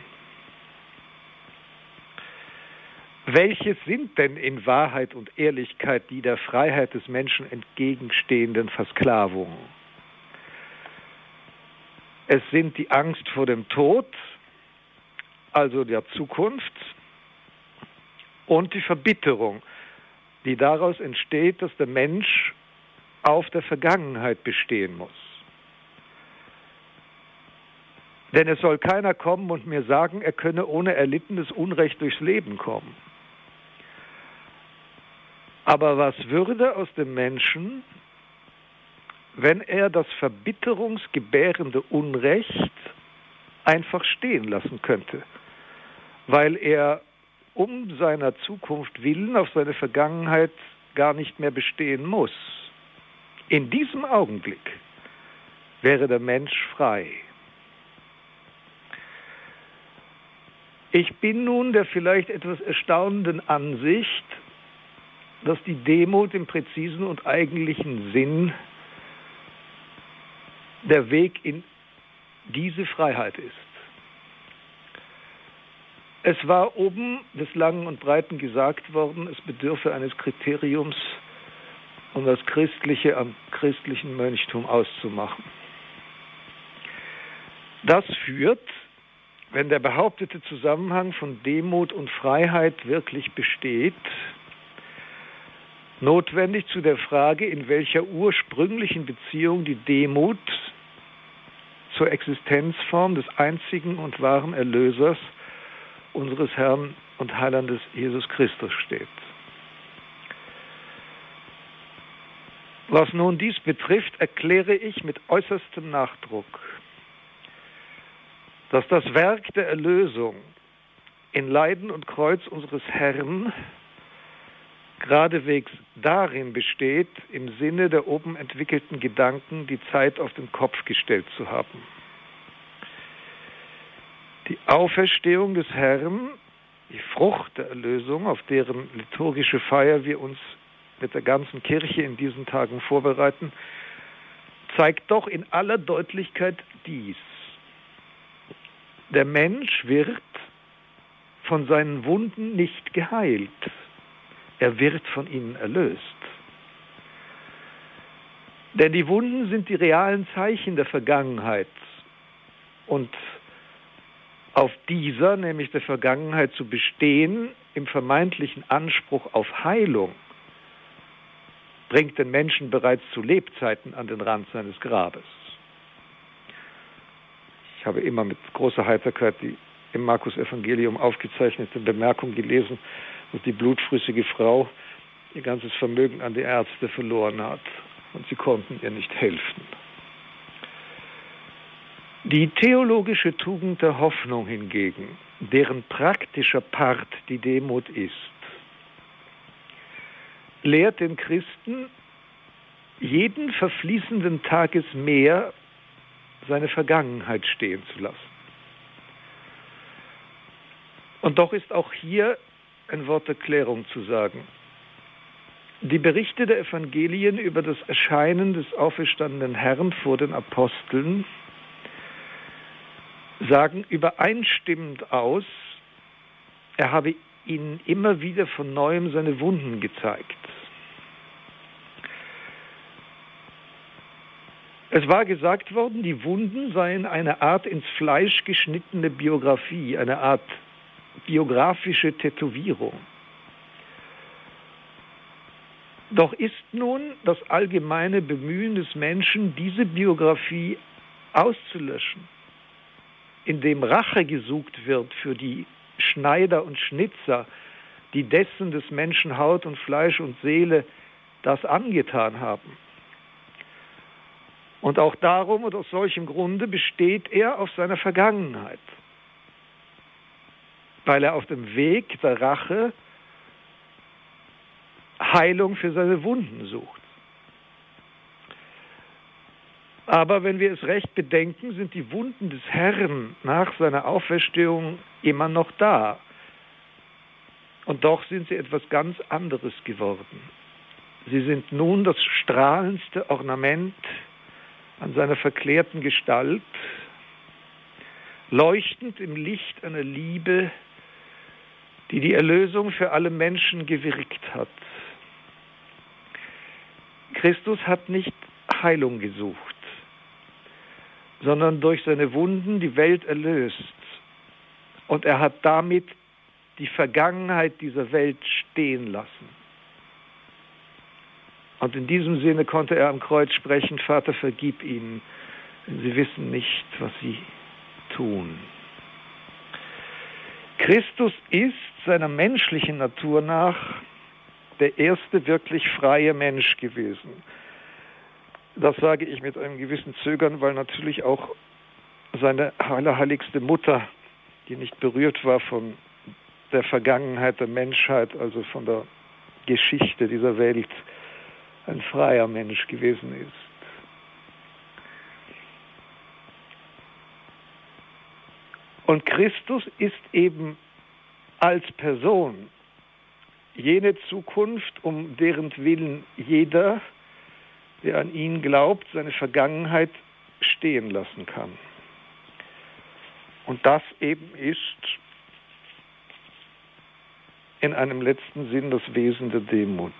Welche sind denn in Wahrheit und Ehrlichkeit die der Freiheit des Menschen entgegenstehenden Versklavungen? Es sind die Angst vor dem Tod, also der Zukunft, und die Verbitterung, die daraus entsteht, dass der Mensch auf der Vergangenheit bestehen muss. Denn es soll keiner kommen und mir sagen, er könne ohne erlittenes Unrecht durchs Leben kommen. Aber was würde aus dem Menschen, wenn er das verbitterungsgebärende Unrecht einfach stehen lassen könnte, weil er um seiner Zukunft willen auf seine Vergangenheit gar nicht mehr bestehen muss. In diesem Augenblick wäre der Mensch frei. Ich bin nun der vielleicht etwas erstaunenden Ansicht, dass die Demut im präzisen und eigentlichen Sinn der Weg in diese Freiheit ist. Es war oben des Langen und Breiten gesagt worden, es bedürfe eines Kriteriums, um das Christliche am christlichen Mönchtum auszumachen. Das führt, wenn der behauptete Zusammenhang von Demut und Freiheit wirklich besteht, notwendig zu der Frage, in welcher ursprünglichen Beziehung die Demut zur Existenzform des einzigen und wahren Erlösers, unseres Herrn und Heilandes Jesus Christus steht. Was nun dies betrifft, erkläre ich mit äußerstem Nachdruck, dass das Werk der Erlösung in Leiden und Kreuz unseres Herrn geradewegs darin besteht, im Sinne der oben entwickelten Gedanken die Zeit auf den Kopf gestellt zu haben. Die Auferstehung des Herrn, die Frucht der Erlösung, auf deren liturgische Feier wir uns mit der ganzen Kirche in diesen Tagen vorbereiten, zeigt doch in aller Deutlichkeit dies. Der Mensch wird von seinen Wunden nicht geheilt. Er wird von ihnen erlöst. Denn die Wunden sind die realen Zeichen der Vergangenheit. Und auf dieser, nämlich der Vergangenheit zu bestehen, im vermeintlichen Anspruch auf Heilung, bringt den Menschen bereits zu Lebzeiten an den Rand seines Grabes. Ich habe immer mit großer Heiterkeit die im Markus Evangelium aufgezeichnete Bemerkung gelesen, dass die blutfrüssige Frau ihr ganzes Vermögen an die Ärzte verloren hat und sie konnten ihr nicht helfen. Die theologische Tugend der Hoffnung hingegen, deren praktischer Part die Demut ist, lehrt den Christen, jeden verfließenden Tages mehr seine Vergangenheit stehen zu lassen. Und doch ist auch hier ein Wort der Klärung zu sagen. Die Berichte der Evangelien über das Erscheinen des auferstandenen Herrn vor den Aposteln sagen übereinstimmend aus, er habe ihnen immer wieder von neuem seine Wunden gezeigt. Es war gesagt worden, die Wunden seien eine Art ins Fleisch geschnittene Biografie, eine Art biografische Tätowierung. Doch ist nun das allgemeine Bemühen des Menschen, diese Biografie auszulöschen, indem Rache gesucht wird für die Schneider und Schnitzer, die dessen des Menschen Haut und Fleisch und Seele das angetan haben. Und auch darum und aus solchem Grunde besteht er auf seiner Vergangenheit, weil er auf dem Weg der Rache Heilung für seine Wunden sucht. Aber wenn wir es recht bedenken, sind die Wunden des Herrn nach seiner Auferstehung immer noch da. Und doch sind sie etwas ganz anderes geworden. Sie sind nun das strahlendste Ornament an seiner verklärten Gestalt, leuchtend im Licht einer Liebe, die die Erlösung für alle Menschen gewirkt hat. Christus hat nicht Heilung gesucht, sondern durch seine Wunden die Welt erlöst. Und er hat damit die Vergangenheit dieser Welt stehen lassen. Und in diesem Sinne konnte er am Kreuz sprechen, Vater, vergib ihnen, denn sie wissen nicht, was sie tun. Christus ist seiner menschlichen Natur nach der erste wirklich freie Mensch gewesen. Das sage ich mit einem gewissen Zögern, weil natürlich auch seine allerheiligste Mutter, die nicht berührt war von der Vergangenheit der Menschheit, also von der Geschichte dieser Welt, ein freier Mensch gewesen ist. Und Christus ist eben als Person jene Zukunft, um deren Willen jeder, der an ihn glaubt, seine Vergangenheit stehen lassen kann. Und das eben ist in einem letzten Sinn das Wesen der Demut.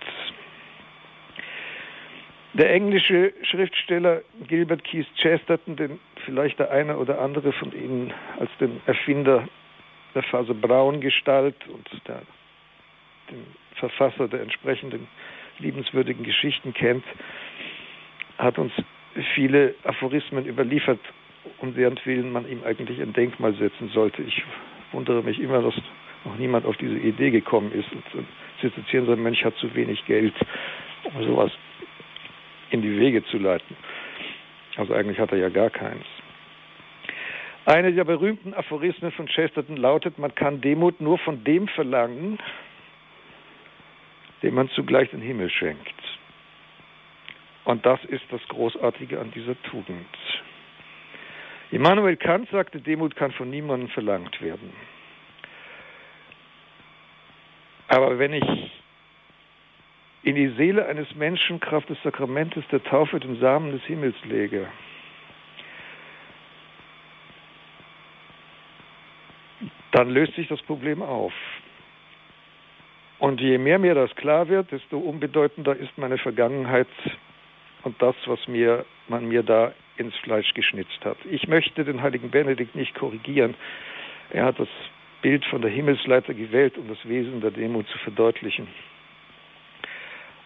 Der englische Schriftsteller Gilbert Keith Chesterton, den vielleicht der eine oder andere von Ihnen als den Erfinder der Phase Braun Gestalt und der den Verfasser der entsprechenden liebenswürdigen Geschichten kennt, hat uns viele Aphorismen überliefert, um deren Willen man ihm eigentlich ein Denkmal setzen sollte. Ich wundere mich immer, dass noch niemand auf diese Idee gekommen ist. Und ein Zisterzienser Mönch hat zu wenig Geld, um sowas in die Wege zu leiten. Also eigentlich hat er ja gar keins. Eine der berühmten Aphorismen von Chesterton lautet, man kann Demut nur von dem verlangen, dem man zugleich den Himmel schenkt. Und das ist das Großartige an dieser Tugend. Immanuel Kant sagte, Demut kann von niemandem verlangt werden. Aber wenn ich in die Seele eines Menschen Kraft des Sakramentes der Taufe den Samen des Himmels lege, dann löst sich das Problem auf. Und je mehr mir das klar wird, desto unbedeutender ist meine Vergangenheit und das, was mir, man mir da ins Fleisch geschnitzt hat. Ich möchte den heiligen Benedikt nicht korrigieren. Er hat das Bild von der Himmelsleiter gewählt, um das Wesen der Demut zu verdeutlichen.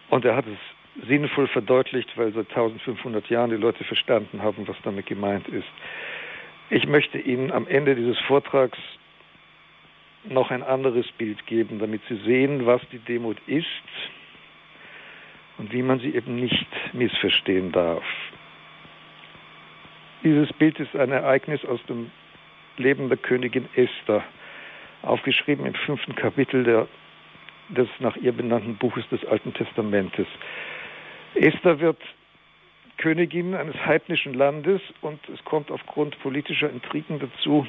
Und er hat es sinnvoll verdeutlicht, weil seit 1500 Jahren die Leute verstanden haben, was damit gemeint ist. Ich möchte Ihnen am Ende dieses Vortrags noch ein anderes Bild geben, damit Sie sehen, was die Demut ist und wie man sie eben nicht missverstehen darf. Dieses Bild ist ein Ereignis aus dem Leben der Königin Esther, aufgeschrieben im fünften Kapitel der, des nach ihr benannten Buches des Alten Testamentes. Esther wird Königin eines heidnischen Landes und es kommt aufgrund politischer Intrigen dazu,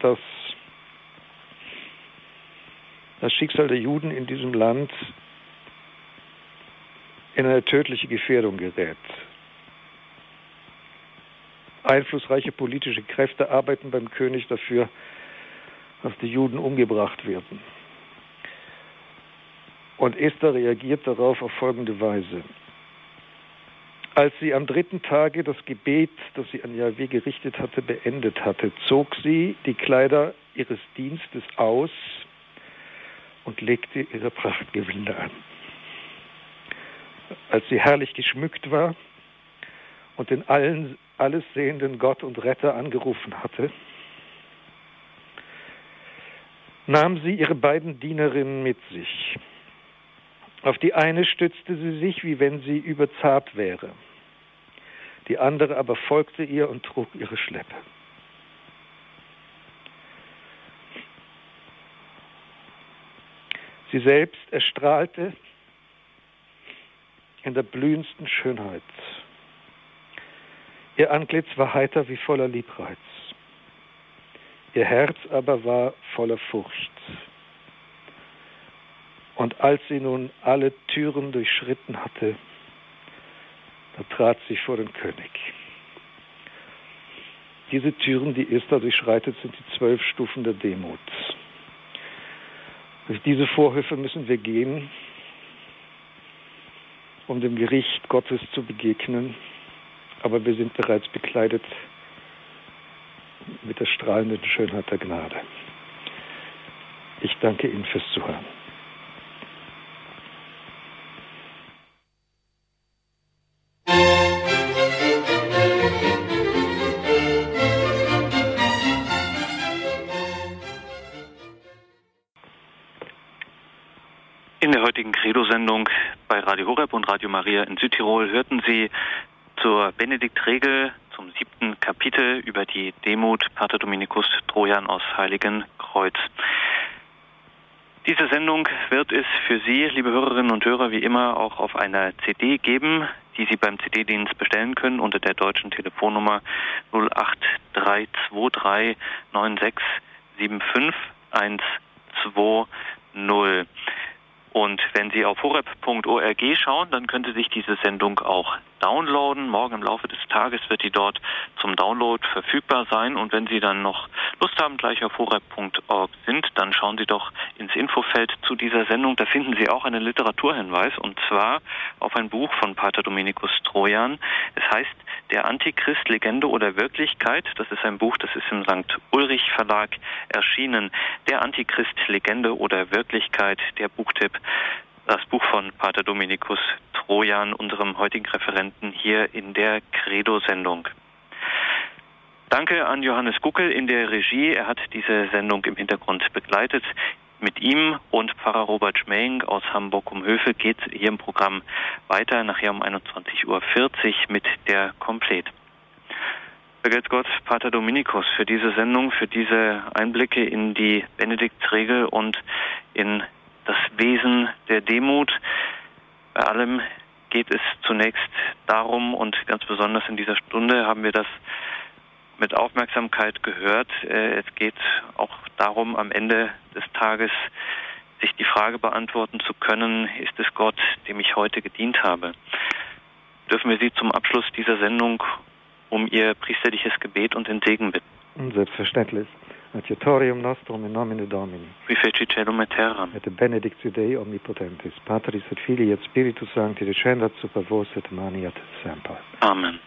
dass das Schicksal der Juden in diesem Land in eine tödliche Gefährdung gerät. Einflussreiche politische Kräfte arbeiten beim König dafür, dass die Juden umgebracht werden. Und Esther reagiert darauf auf folgende Weise. Als sie am dritten Tage das Gebet, das sie an Yahweh gerichtet hatte, beendet hatte, zog sie die Kleider ihres Dienstes aus und legte ihre Prachtgewinde an. Als sie herrlich geschmückt war und den allen, alles sehenden Gott und Retter angerufen hatte, nahm sie ihre beiden Dienerinnen mit sich. Auf die eine stützte sie sich, wie wenn sie überzart wäre. Die andere aber folgte ihr und trug ihre Schleppe. Sie selbst erstrahlte in der blühendsten Schönheit. Ihr Antlitz war heiter wie voller Liebreiz. Ihr Herz aber war voller Furcht. Und als sie nun alle Türen durchschritten hatte, da trat sie vor den König. Diese Türen, die Esther durchschreitet, sind die zwölf Stufen der Demut. Durch diese Vorhöfe müssen wir gehen, um dem Gericht Gottes zu begegnen, aber wir sind bereits bekleidet mit der strahlenden Schönheit der Gnade. Ich danke Ihnen fürs Zuhören. Credo-Sendung bei Radio Horeb und Radio Maria in Südtirol hörten Sie zur Benedikt Regel zum siebten Kapitel über die Demut Pater Dominikus Trojan aus Heiligen Kreuz. Diese Sendung wird es für Sie, liebe Hörerinnen und Hörer, wie immer auch auf einer CD geben, die Sie beim CD-Dienst bestellen können unter der deutschen Telefonnummer 08323 9675 120. Und wenn Sie auf horeb.org schauen, dann können Sie sich diese Sendung auch downloaden. Morgen im Laufe des Tages wird die dort zum Download verfügbar sein. Und wenn Sie dann noch Lust haben, gleich auf horeb.org sind, dann schauen Sie doch ins Infofeld zu dieser Sendung. Da finden Sie auch einen Literaturhinweis und zwar auf ein Buch von Pater Dominikus Trojan. Es heißt Der Antichrist, Legende oder Wirklichkeit. Das ist ein Buch, das ist im St. Ulrich Verlag erschienen. Der Antichrist, Legende oder Wirklichkeit, der Buchtipp das Buch von Pater Dominikus Trojan, unserem heutigen Referenten hier in der Credo-Sendung. Danke an Johannes Guckel in der Regie. Er hat diese Sendung im Hintergrund begleitet. Mit ihm und Pfarrer Robert Schmeing aus Hamburg um Höfe geht es hier im Programm weiter, nachher um 21.40 Uhr mit der Komplet. Vergelt's Gott, Pater Dominikus, für diese Sendung, für diese Einblicke in die Benediktsregel und in das Wesen der Demut. Bei allem geht es zunächst darum, und ganz besonders in dieser Stunde haben wir das mit Aufmerksamkeit gehört, äh, es geht auch darum, am Ende des Tages sich die Frage beantworten zu können, ist es Gott, dem ich heute gedient habe? Dürfen wir Sie zum Abschluss dieser Sendung um Ihr priesterliches Gebet und den Segen bitten? Selbstverständlich. Adiutorium nostrum in nomine Domini. Qui celum et terram. Et benedictio Dei omnipotentis, Patris et Filii et Spiritus Sancti, descendat super vos et maniat semper. Amen.